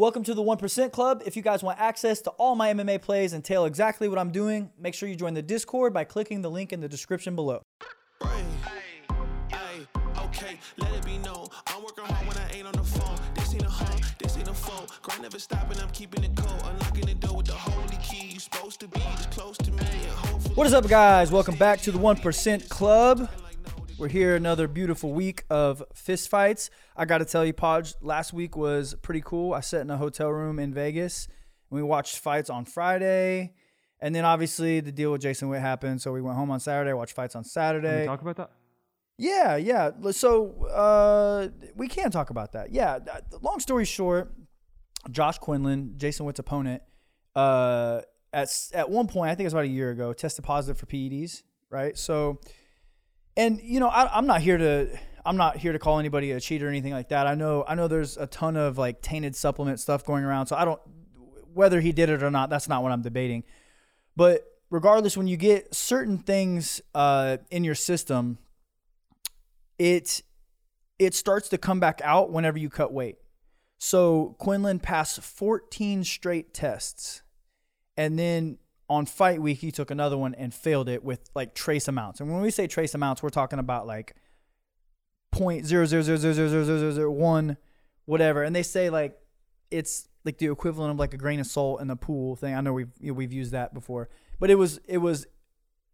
Welcome to the 1% Club. If you guys want access to all my MMA plays and tell exactly what I'm doing, make sure you join the Discord by clicking the link in the description below. Grind never stopping, I'm keeping it cold. Unlocking the door with the holy key. You supposed to be this close to me. What is up, guys? Welcome back to the 1% Club. We're here another beautiful week of fist fights. I got to tell you, Podge, last week was pretty cool. I sat in a hotel room in Vegas and we watched fights on Friday. And then obviously the deal with Jason Witt happened. So we went home on Saturday, watched fights on Can we Saturday. talk about that? Yeah, yeah. So uh, we can talk about that. Yeah. Long story short, Josh Quinlan, Jason Witt's opponent, uh, at at one point, I think it was about a year ago, tested positive for PEDs. Right. So, and you know, I, I'm not here to I'm not here to call anybody a cheater or anything like that. I know I know there's a ton of like tainted supplement stuff going around. So I don't whether he did it or not. That's not what I'm debating. But regardless, when you get certain things uh, in your system, it it starts to come back out whenever you cut weight. So Quinlan passed 14 straight tests, and then on fight week he took another one and failed it with like trace amounts. And when we say trace amounts, we're talking about like point zero zero zero zero zero zero zero zero one, whatever. And they say like it's like the equivalent of like a grain of salt in the pool thing. I know we've you know, we've used that before, but it was it was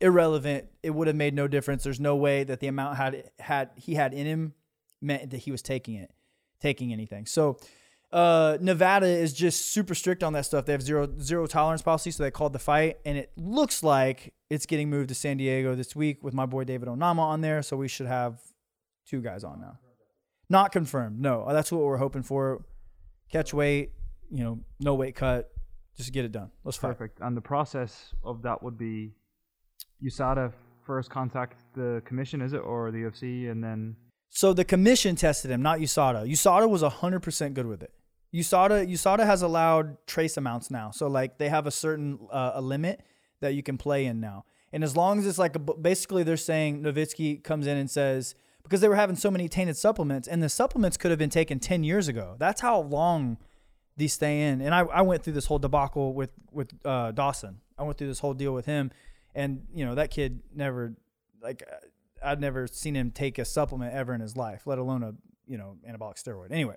irrelevant. It would have made no difference. There's no way that the amount had had he had in him meant that he was taking it, taking anything. So uh, Nevada is just super strict on that stuff. They have zero zero tolerance policy, so they called the fight, and it looks like it's getting moved to San Diego this week with my boy David Onama on there. So we should have two guys on now. Not confirmed. No, that's what we're hoping for. Catch weight, you know, no weight cut. Just get it done. Let's fight. Perfect. And the process of that would be USADA first contact the commission, is it, or the UFC, and then So the commission tested him, not USADA. USADA was 100% good with it. USADA USADA has allowed trace amounts now. So like they have a certain uh, a limit that you can play in now. And as long as it's like a, basically they're saying Novitzky comes in and says because they were having so many tainted supplements and the supplements could have been taken 10 years ago. That's how long these stay in. And I, I went through this whole debacle with with uh, Dawson. I went through this whole deal with him, and you know that kid never like I'd never seen him take a supplement ever in his life, let alone a you know anabolic steroid. Anyway,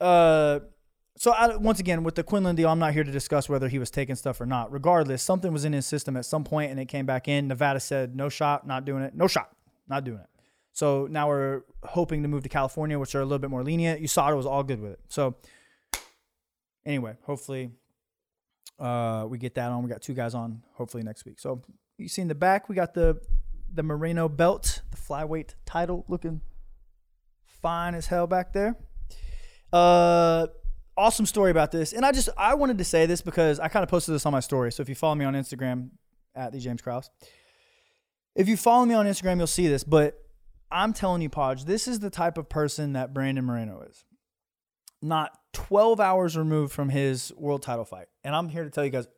uh, so I, once again with the Quinlan deal, I'm not here to discuss whether he was taking stuff or not. Regardless, something was in his system at some point, and it came back in. Nevada said no shot, not doing it. No shot, not doing it. So now we're hoping to move to California, which are a little bit more lenient. USADA was all good with it. So anyway, hopefully uh, we get that on. We got two guys on hopefully next week. So you see in the back, we got the the Moreno belt, the flyweight title looking fine as hell back there. Uh awesome story about this. And I just I wanted to say this because I kind of posted this on my story. So if you follow me on Instagram at the James Krause, if you follow me on Instagram, you'll see this. But I'm telling you, Podge, this is the type of person that Brandon Moreno is. Not 12 hours removed from his world title fight. And I'm here to tell you guys,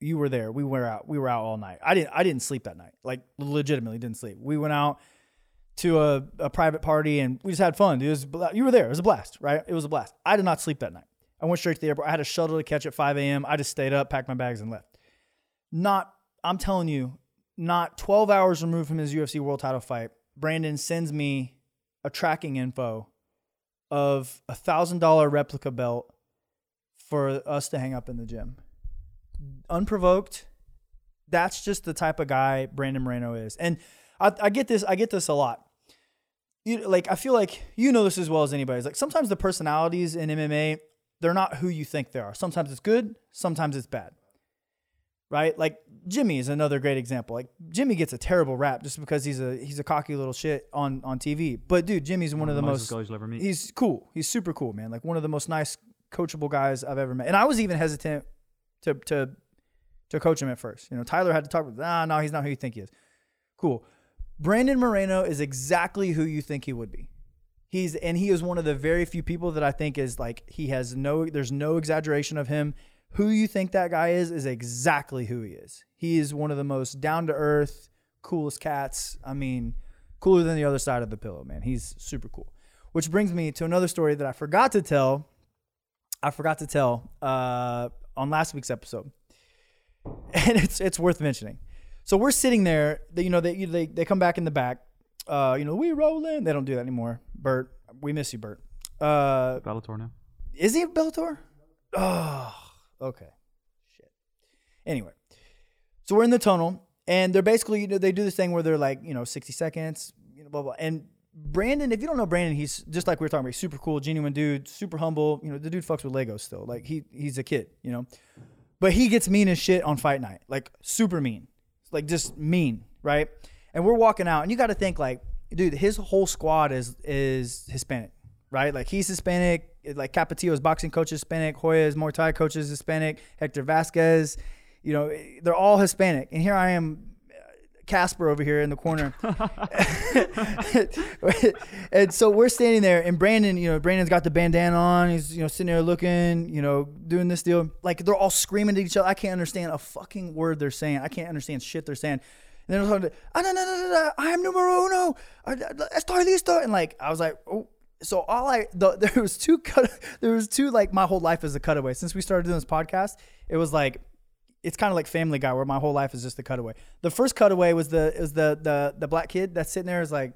you were there. We were out. We were out all night. I didn't I didn't sleep that night. Like legitimately didn't sleep. We went out to a, a private party and we just had fun. It was you were there. It was a blast, right? It was a blast. I did not sleep that night. I went straight to the airport. I had a shuttle to catch at 5 a.m. I just stayed up, packed my bags, and left. Not, I'm telling you, not 12 hours removed from his UFC world title fight, Brandon sends me a tracking info of a thousand dollar replica belt for us to hang up in the gym. Unprovoked. That's just the type of guy Brandon Moreno is. And I, I get this, I get this a lot. You like I feel like you know this as well as anybody. It's like sometimes the personalities in MMA, they're not who you think they are. Sometimes it's good, sometimes it's bad. Right? Like Jimmy is another great example. Like Jimmy gets a terrible rap just because he's a he's a cocky little shit on on TV. But dude, Jimmy's one, of the most guys you'll ever meet. he's cool. He's super cool, man. Like one of the most nice, coachable guys I've ever met. And I was even hesitant to to to coach him at first. You know, Tyler had to talk with, ah, no, he's not who you think he is. Cool. Brandon Moreno is exactly who you think he would be. He's and he is one of the very few people that I think is like he has no there's no exaggeration of him. Who you think that guy is is exactly who he is. He is one of the most down to earth, coolest cats. I mean, cooler than the other side of the pillow, man. He's super cool. Which brings me to another story that I forgot to tell I forgot to tell uh, on last week's episode, and it's it's worth mentioning. So we're sitting there. They, you know, they they they come back in the back. Uh, you know, we rolling. They don't do that anymore. Bert, we miss you, Bert. Uh, Bellator now. is he a Bellator? Oh, okay. Shit. Anyway, so we're in the tunnel, and they're basically, you know, they do this thing where they're like, you know, 60 seconds, you know, blah, blah. And Brandon, if you don't know Brandon, he's just like we were talking about, super cool, genuine dude, super humble. You know, the dude fucks with Legos still. Like, he he's a kid, you know? But he gets mean as shit on fight night, like, super mean. Like, just mean, right? And we're walking out, and you got to think, like, dude, his whole squad is is Hispanic, right? Like he's Hispanic. Like Capatillo's boxing coach is Hispanic. Hoya's Muay Thai coach is Hispanic. Hector Vasquez, you know, they're all Hispanic. And here I am, Casper over here in the corner. and so we're standing there, and Brandon, you know, Brandon's got the bandana on. He's, you know, sitting there looking, you know, doing this deal. Like they're all screaming at each other. I can't understand a fucking word they're saying. I can't understand shit they're saying. And then was like, ah, no, no, no, no, I am numero uno. Ah, Estoy listo. And like, I was like, oh. So all I, the, there was two cut, there was two, like my whole life is a cutaway. Since we started doing this podcast, it was like, it's kind of like Family Guy, where my whole life is just a cutaway. The first cutaway was the is the the the black kid that's sitting there is like,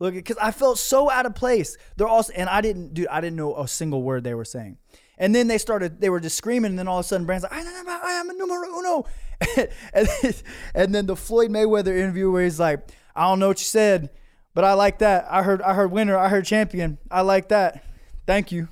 look, because I felt so out of place. They're also, and I didn't, dude, I didn't know a single word they were saying. And then they started, they were just screaming, and then all of a sudden, Brandon's like, I am, I am a numero uno. and, then, and then the Floyd Mayweather interview where he's like, I don't know what you said, but I like that. I heard, I heard winner, I heard champion. I like that. Thank you.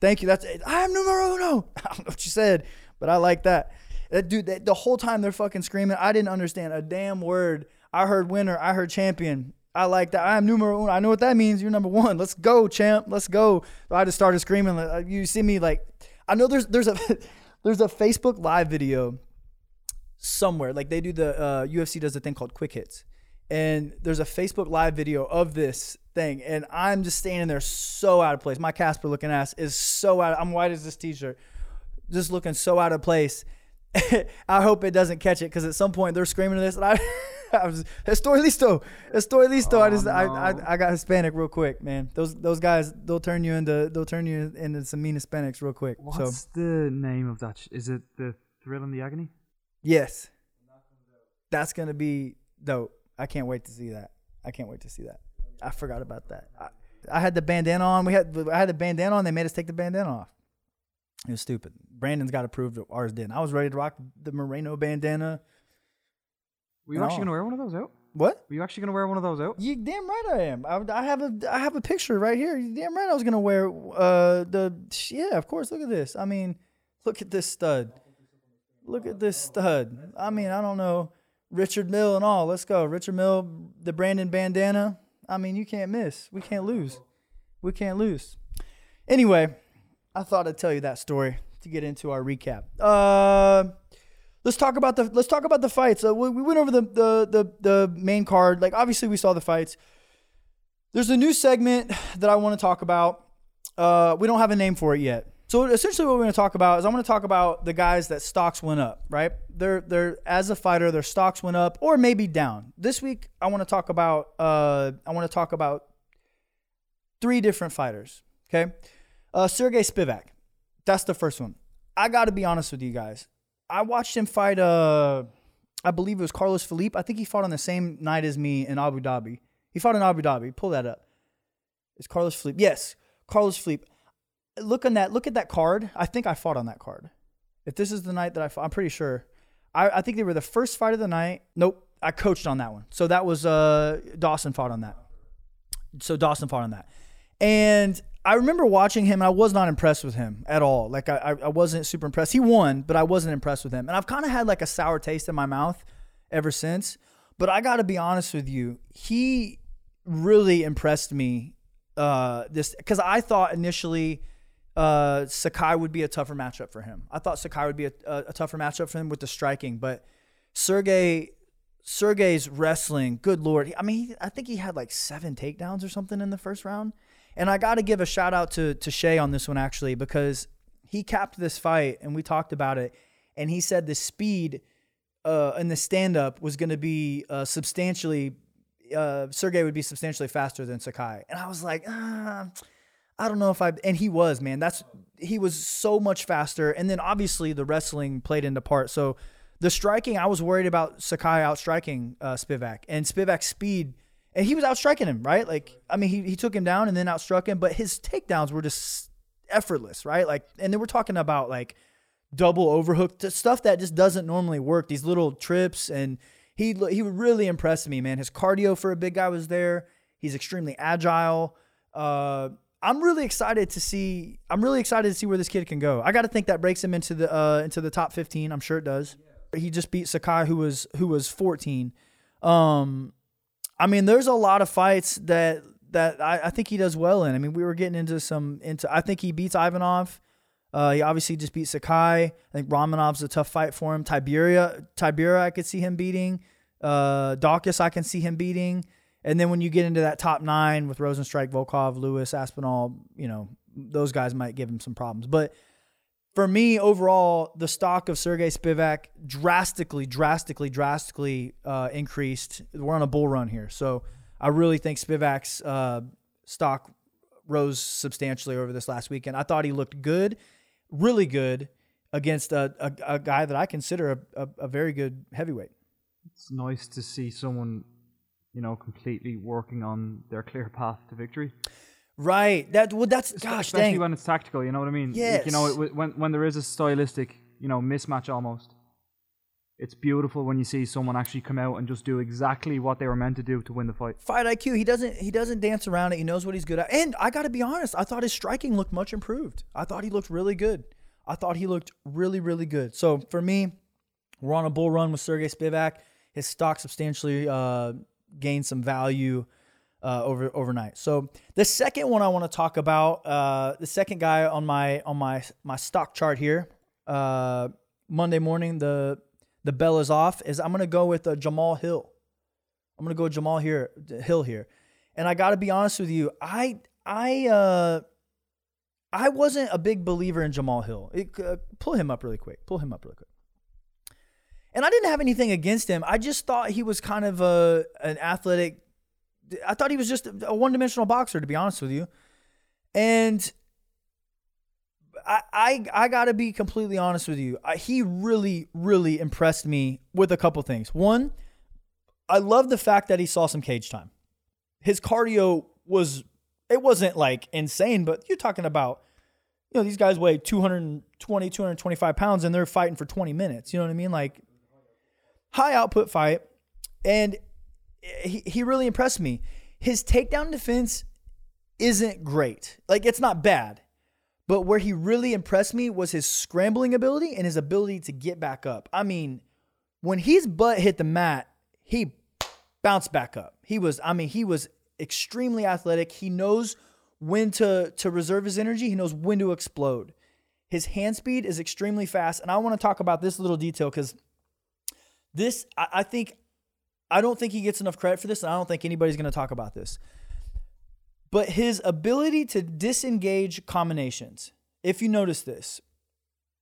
Thank you. That's it. I am numero uno. I don't know what you said, but I like that. That dude, that, the whole time they're fucking screaming, I didn't understand a damn word. I heard winner, I heard champion. I like that. I am numero uno. I know what that means. You're number one. Let's go, champ. Let's go. So I just started screaming. Uh, you see me like, I know there's there's a there's a Facebook live video somewhere. Like they do the uh, UFC does a thing called quick hits, and there's a Facebook live video of this thing, and I'm just standing there so out of place. My Casper looking ass is so out. Of, I'm white as this t-shirt, just looking so out of place. I hope it doesn't catch it because at some point they're screaming this, and I, I was estoy listo, estoy listo. I oh, just I, I I got Hispanic real quick, man. Those those guys they'll turn you into they'll turn you into some mean Hispanics real quick. So What's the name of that? sh- Is it the Thrill and the Agony? yes, that's gonna be dope. I can't wait to see that. I can't wait to see that. I forgot about that. I, I had the bandana on. We had I had the bandana on. They made us take the bandana off. It was stupid. Brandon's got approved. Ours didn't. I was ready to rock the Moreno bandana. Were you actually gonna wear one of those out? What? Were you actually gonna wear one of those out? You damn right I am. I, I have a I have a picture right here. You damn right I was gonna wear uh the yeah of course. Look at this. I mean, look at this stud. Look at this stud. I mean, I don't know Richard Mille and all. Let's go, Richard Mille, the Brandon bandana. I mean, you can't miss. We can't lose. We can't lose. Anyway, I thought I'd tell you that story to get into our recap. Uh let's talk about the let's talk about the fights. Uh, we, we went over the, the the the main card. Like obviously we saw the fights. There's a new segment that I want to talk about. Uh, we don't have a name for it yet. So essentially, what we're going to talk about is I'm going to talk about the guys that stocks went up. Right? They're they're as a fighter, their stocks went up or maybe down. This week, I want to talk about uh, I want to talk about three different fighters. Okay, uh, Sergey Spivak. That's the first one. I got to be honest with you guys. I watched him fight. Uh, I believe it was Carlos Felipe. I think he fought on the same night as me in Abu Dhabi. He fought in Abu Dhabi. Pull that up. It's Carlos Felipe. Yes, Carlos Felipe. Look on that. Look at that card. I think I fought on that card. If this is the night that I fought, I'm pretty sure. I, I think they were the first fight of the night. Nope. I coached on that one. So that was uh, Dawson fought on that. So Dawson fought on that. And I remember watching him, and I was not impressed with him at all. Like I, I- wasn't super impressed. He won, but I wasn't impressed with him. And I've kind of had like a sour taste in my mouth ever since. But I got to be honest with you, he really impressed me. Uh, this because I thought initially uh, Sakai would be a tougher matchup for him. I thought Sakai would be a, a, a tougher matchup for him with the striking, but Sergey Sergey's wrestling, good lord. I mean, he, I think he had like seven takedowns or something in the first round. And I got to give a shout out to to Shay on this one actually because he capped this fight and we talked about it, and he said the speed uh, in the stand up was going to be uh, substantially. Uh, Sergey would be substantially faster than Sakai, and I was like, ah, I don't know if I and he was man. That's he was so much faster, and then obviously the wrestling played into part. So the striking, I was worried about Sakai outstriking uh, Spivak and Spivak's speed, and he was outstriking him, right? Like I mean, he he took him down and then outstruck him, but his takedowns were just effortless, right? Like, and then we're talking about like double overhook to stuff that just doesn't normally work. These little trips, and he he really impressed me, man. His cardio for a big guy was there. He's extremely agile. Uh, I'm really excited to see. I'm really excited to see where this kid can go. I got to think that breaks him into the uh, into the top 15. I'm sure it does. He just beat Sakai, who was who was 14. Um, I mean, there's a lot of fights that that I, I think he does well in. I mean, we were getting into some into. I think he beats Ivanov. Uh, he obviously just beat Sakai. I think Romanov's a tough fight for him. Tybura, Tybura, I could see him beating. Uh, Daukaus, I can see him beating. And then when you get into that top nine with Rozenstruik, Volkov, Lewis, Aspinall, you know, those guys might give him some problems. But for me, overall, the stock of Sergey Spivak drastically, drastically, drastically uh, increased. We're on a bull run here. So I really think Spivak's uh, stock rose substantially over this last weekend. I thought he looked good, really good against a, a, a guy that I consider a, a, a very good heavyweight. It's nice to see someone, you know, completely working on their clear path to victory. Right. That well, that's gosh Especially dang. when it's tactical, you know what I mean? Like, you know, it, when when there is a stylistic, you know, mismatch almost. It's beautiful when you see someone actually come out and just do exactly what they were meant to do to win the fight. Fight IQ. He doesn't. He doesn't dance around it. He knows what he's good at. And I got to be honest. I thought his striking looked much improved. I thought he looked really good. I thought he looked really, really good. So for me, we're on a bull run with Sergey Spivak. His stock substantially uh, gained some value uh, over overnight. So the second one I want to talk about, uh, the second guy on my on my my stock chart here, uh, Monday morning, the the bell is off. Is I'm gonna go with uh, Jamahal Hill. I'm gonna go Jamahal here Hill here, and I got to be honest with you. I I uh I wasn't a big believer in Jamahal Hill. It, uh, pull him up really quick. Pull him up really quick. And I didn't have anything against him. I just thought he was kind of a an athletic. I thought he was just a one dimensional boxer, to be honest with you. And I I, I got to be completely honest with you. I, he really really impressed me with a couple things. One, I love the fact that he saw some cage time. His cardio was it wasn't like insane, but you're talking about you know these guys weigh 220 225 pounds and they're fighting for 20 minutes. You know what I mean? Like high output fight, and he he really impressed me. His takedown defense isn't great. Like it's not bad. But where he really impressed me was his scrambling ability and his ability to get back up. I mean, when his butt hit the mat, he bounced back up. He was, I mean, he was extremely athletic. He knows when to to reserve his energy. He knows when to explode. His hand speed is extremely fast, and I want to talk about this little detail because this, I, I think, I don't think he gets enough credit for this, and I don't think anybody's going to talk about this. But his ability to disengage combinations, if you notice this,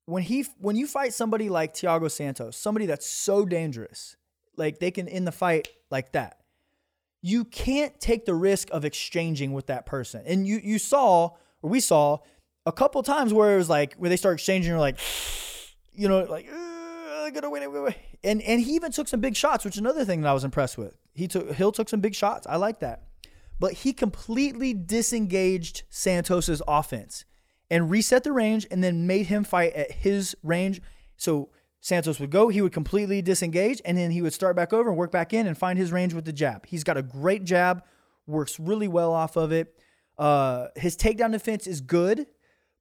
when he when you fight somebody like Thiago Santos, somebody that's so dangerous, like they can end the fight like that, you can't take the risk of exchanging with that person. And you you saw or we saw a couple times where it was like where they start exchanging, you're like, you know, like "Uh, I gotta win win it." And and he even took some big shots, which is another thing that I was impressed with. He took Hill took some big shots. I like that. But he completely disengaged Santos's offense and reset the range and then made him fight at his range. So Santos would go, he would completely disengage, and then he would start back over and work back in and find his range with the jab. He's got a great jab, works really well off of it. Uh, his takedown defense is good,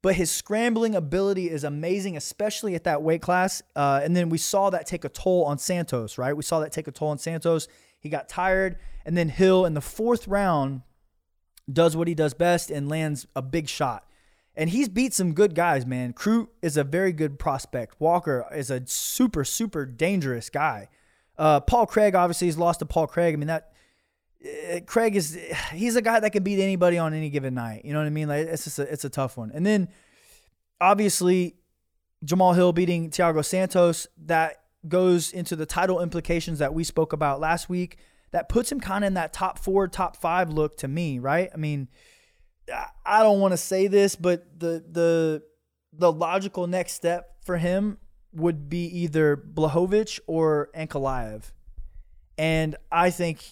but his scrambling ability is amazing, especially at that weight class. Uh, and then we saw that take a toll on Santos, right? We saw that take a toll on Santos. He got tired, and then Hill in the fourth round does what he does best and lands a big shot. And he's beat some good guys, man. Crute is a very good prospect. Walker is a super, super dangerous guy. Uh, Paul Craig obviously he's lost to Paul Craig. I mean that Eh, Craig is he's a guy that can beat anybody on any given night. You know what I mean? Like it's just a, it's a tough one. And then obviously Jamahal Hill beating Thiago Santos that goes into the title implications that we spoke about last week. That puts him kind of in that top four, top five look to me, right? I mean, I- don't want to say this, but the the the logical next step for him would be either Blachowicz or Ankalaev, and I think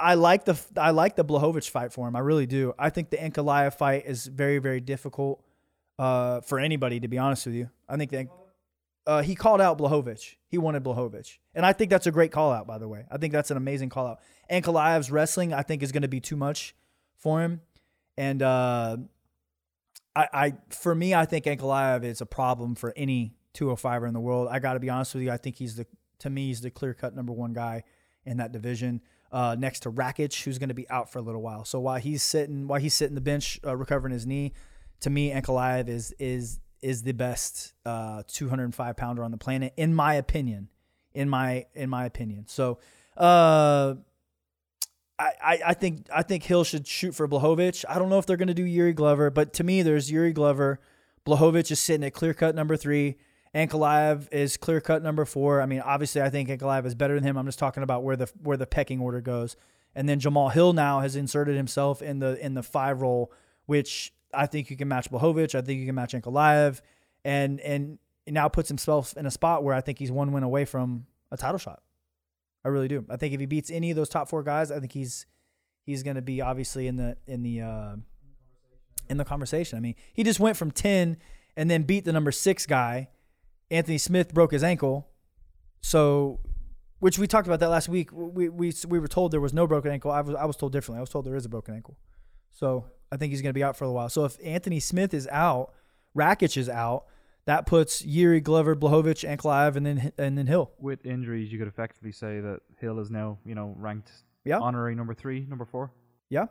I, like the I like the Blachowicz fight for him. I really do. I think the Ankalaev fight is very very difficult uh, for anybody. To be honest with you, I think that uh, he called out Blachowicz. He wanted Blachowicz, and I think that's a great call out. By the way, I think that's an amazing call out. Ankalaev's wrestling, I think, is going to be too much for him, and uh, I, I for me, I think Ankalaev is a problem for any 205er in the world. I got to be honest with you. I think he's the to me he's the clear cut number one guy in that division. Uh, next to Rakic, who's going to be out for a little while. So while he's sitting, while he's sitting the bench uh, recovering his knee, to me, Ankalaev is is is the best uh, 205 pounder on the planet, in my opinion. In my in my opinion. So, uh, I, I, think I think Hill should shoot for Blachowicz. I don't know if they're going to do Jiri Glover, but to me, there's Jiri Glover. Blachowicz is sitting at clear cut number three. Ankalaev is clear cut number four. I mean, obviously, I think Ankalaev is better than him. I'm just talking about where the where the pecking order goes. And then Jamahal Hill now has inserted himself in the in the five role, which I think you can match Blachowicz. I think you can match Ankalaev, and and now puts himself in a spot where I think he's one win away from a title shot. I really do. I think if he beats any of those top four guys, I think he's he's going to be obviously in the in the uh, in the conversation. I mean, he just went from ten and then beat the number six guy. Anthony Smith broke his ankle, so which we talked about that last week. We we we were told there was no broken ankle. I was I was told differently. I was told there is a broken ankle. So I think he's going to be out for a while. So if Anthony Smith is out, Rakic is out. That puts Jiri, Glover, Blachowicz, Ankalaev, and then and then Hill. With injuries, you could effectively say that Hill is now, you know, ranked Yeah. honorary number three, number four. Yeah,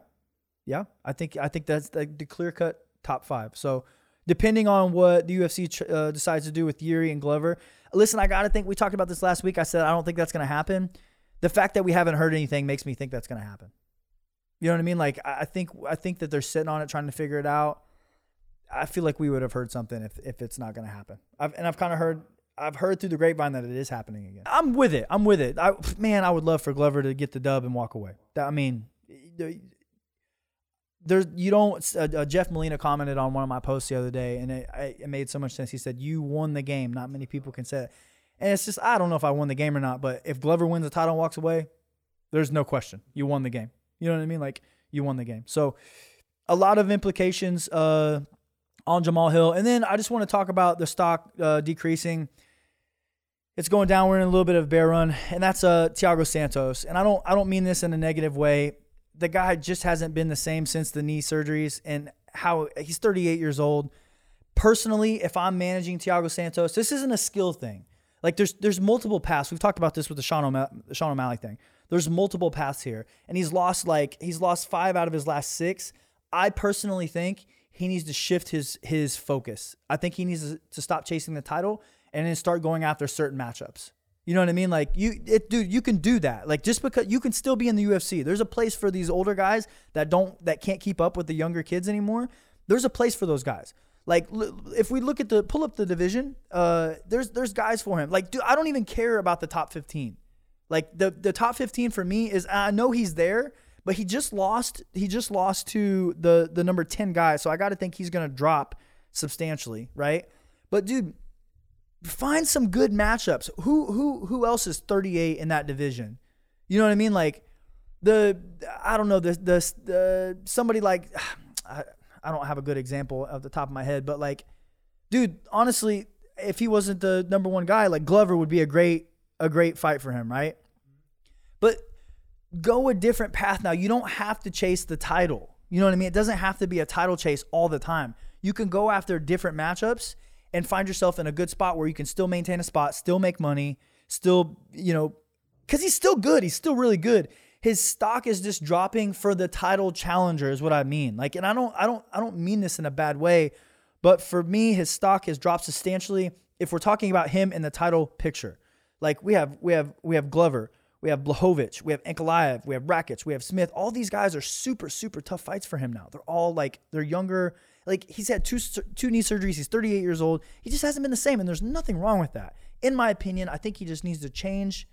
yeah. I think I think that's the, the clear cut top five. So depending on what the UFC uh, decides to do with Jiri and Glover, listen, I gotta think. We talked about this last week. I said I don't think that's gonna happen. The fact that we haven't heard anything makes me think that's gonna happen. You know what I mean? Like I think I think that they're sitting on it, trying to figure it out. I feel like we would have heard something if if it's not gonna happen. I've, and I've kind of heard. I've heard through the grapevine that it is happening again. I'm with it. I'm with it. I, man, I would love for Glover to get the dub and walk away. I mean, there's you don't. Uh, uh, Jeff Molina commented on one of my posts the other day, and it, it made so much sense. He said, "You won the game. Not many people can say it." And it's just I don't know if I won the game or not, but if Glover wins the title and walks away, there's no question you won the game. You know what I mean? Like you won the game. So a lot of implications uh, on Jamahal Hill, and then I just want to talk about the stock uh, decreasing. It's going down. We're in a little bit of bear run, and that's uh, Thiago Santos. And I don't I don't mean this in a negative way. The guy just hasn't been the same since the knee surgeries, and how he's 38 years old. Personally, if I'm managing Thiago Santos, this isn't a skill thing. Like there's there's multiple paths. We've talked about this with the Sean, O'Ma- Sean O'Malley thing. There's multiple paths here, and he's lost like he's lost five out of his last six. I personally think he needs to shift his his focus. I think he needs to stop chasing the title and then start going after certain matchups. You know what I mean? Like you, it, dude, you can do that. Like just because you can still be in the UFC. There's a place for these older guys that don't that can't keep up with the younger kids anymore. There's a place for those guys. Like if we look at the pull up the division, uh, there's there's guys for him. Like dude, I don't even care about the top 15. Like the the top 15 for me is I know he's there, but he just lost he just lost to the the number 10 guy. So I got to think he's going to drop substantially, right? But dude, find some good matchups. Who who who else is 38 in that division? You know what I mean? Like the I don't know the the, the somebody like I, I don't have a good example of the top of my head, but like dude, honestly, if he wasn't the number one guy, like Glover would be a great a great fight for him, right? But go a different path now. You don't have to chase the title. You know what I mean? It doesn't have to be a title chase all the time. You can go after different matchups and find yourself in a good spot where you can still maintain a spot, still make money, still, you know, because he's still good. He's still really good. His stock is just dropping for the title challenger, is what I mean. Like, and I don't, I don't, I don't mean this in a bad way, but for me, his stock has dropped substantially. If we're talking about him in the title picture, like we have, we have, we have Glover, we have Blachowicz, we have Ankalaev, we have Rakic, we have Smith. All these guys are super, super tough fights for him now. They're all like they're younger. Like he's had two two knee surgeries. He's 38 years old. He just hasn't been the same, and there's nothing wrong with that. In my opinion, I think he just needs to change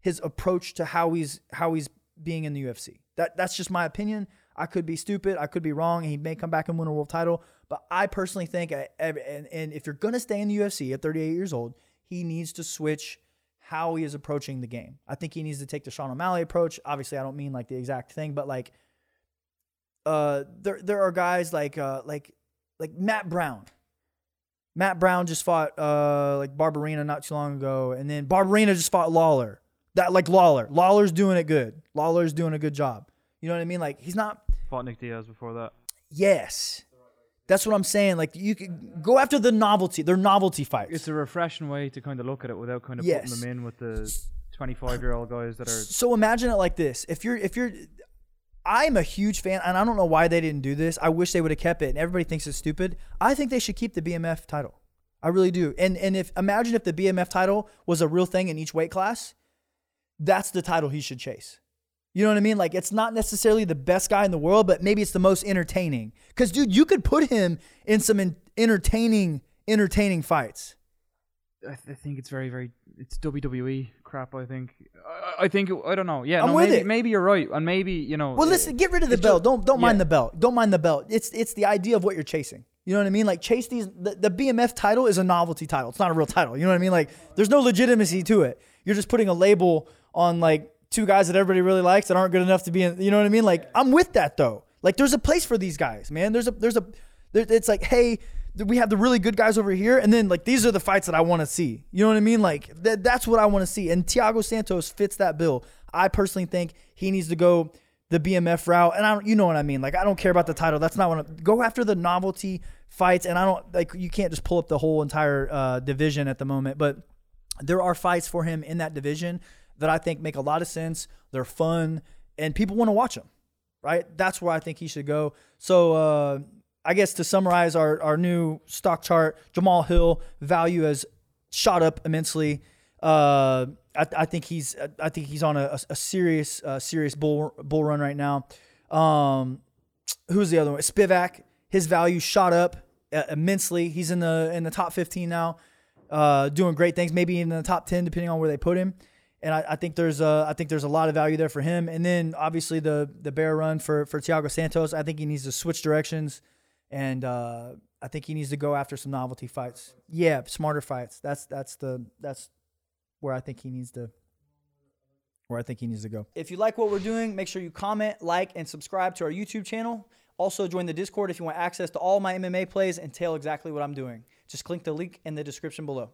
his approach to how he's how he's being in the UFC. That that's just my opinion. I could be stupid. I could be wrong. He may come back and win a world title. But I personally think, uh, and, and if you're to stay in the UFC at 38 years old, he needs to switch how he is approaching the game. I think he needs to take the Sean O'Malley approach. Obviously, I don't mean like the exact thing, but like, uh, there there are guys like uh like like Matt Brown. Matt Brown just fought uh like Barberena not too long ago, and then Barberena just fought Lawler. That like Lawler. Lawler's doing it good. Lawler's doing a good job. You know what I mean? Like he's not. Fought Nick Diaz before that. Yes, that's what I'm saying. Like you could go after the novelty. They're novelty fights. It's a refreshing way to kind of look at it without kind of Yes. putting them in with the 25 year old guys that are. So imagine it like this: if you're if you're, I'm a huge fan, and I don't know why they didn't do this. I wish they would have kept it, and everybody thinks it's stupid. I think they should keep the BMF title. I really do. And and if imagine if the BMF title was a real thing in each weight class, that's the title he should chase. You know what I mean? Like it's not necessarily the best guy in the world, but maybe it's the most entertaining. Cuz dude, you could put him in some en- entertaining entertaining fights. I, th- I think it's very, very. It's WWE crap. I think. I, I think. I don't know. Yeah, I'm no, with maybe, it. maybe you're right, and maybe you know. Well, listen, get rid of the belt. ju- don't don't mind yeah. the belt. Don't mind the belt. It's it's the idea of what you're chasing. You know what I mean? Like chase these. The, the BMF title is a novelty title. It's not a real title. You know what I mean? Like there's no legitimacy to it. You're just putting a label on like two guys that everybody really likes that aren't good enough to be in. You know what I mean? Like I'm with that though. Like there's a place for these guys, man. There's a there's a there, it's like hey. Th- We have the really good guys over here, and then like these are the fights that I want to see. You know what I mean? Like that, that's what I want to see. And Thiago Santos fits that bill. I personally think he needs to go the BMF route, and I don't, you know what I mean. Like I don't care about the title. That's not what I go after the novelty fights, and I don't like you can't just pull up the whole entire uh, division at the moment. But there are fights for him in that division that I think make a lot of sense. They're fun, and people want to watch them. Right? That's where I think he should go. So uh, I guess to summarize our our new stock chart, Jamahal Hill value has shot up immensely. Uh, I, I think he's I think he's on a, a serious uh, serious bull bull run right now. Um, who's the other one? Spivak. His value shot up uh, immensely. He's in the in the top 15 now, uh, doing great things. Maybe in the top 10, depending on where they put him. And I, I think there's a I think there's a lot of value there for him. And then obviously the the bear run for for Thiago Santos. I think he needs to switch directions, and uh, I think he needs to go after some novelty fights. Yeah, smarter fights. That's that's the that's where I think he needs to where I think he needs to go. If you like what we're doing, make sure you comment, like, and subscribe to our YouTube channel. Also, join the Discord if you want access to all my MMA plays and tell exactly what I'm doing. Just click the link in the description below.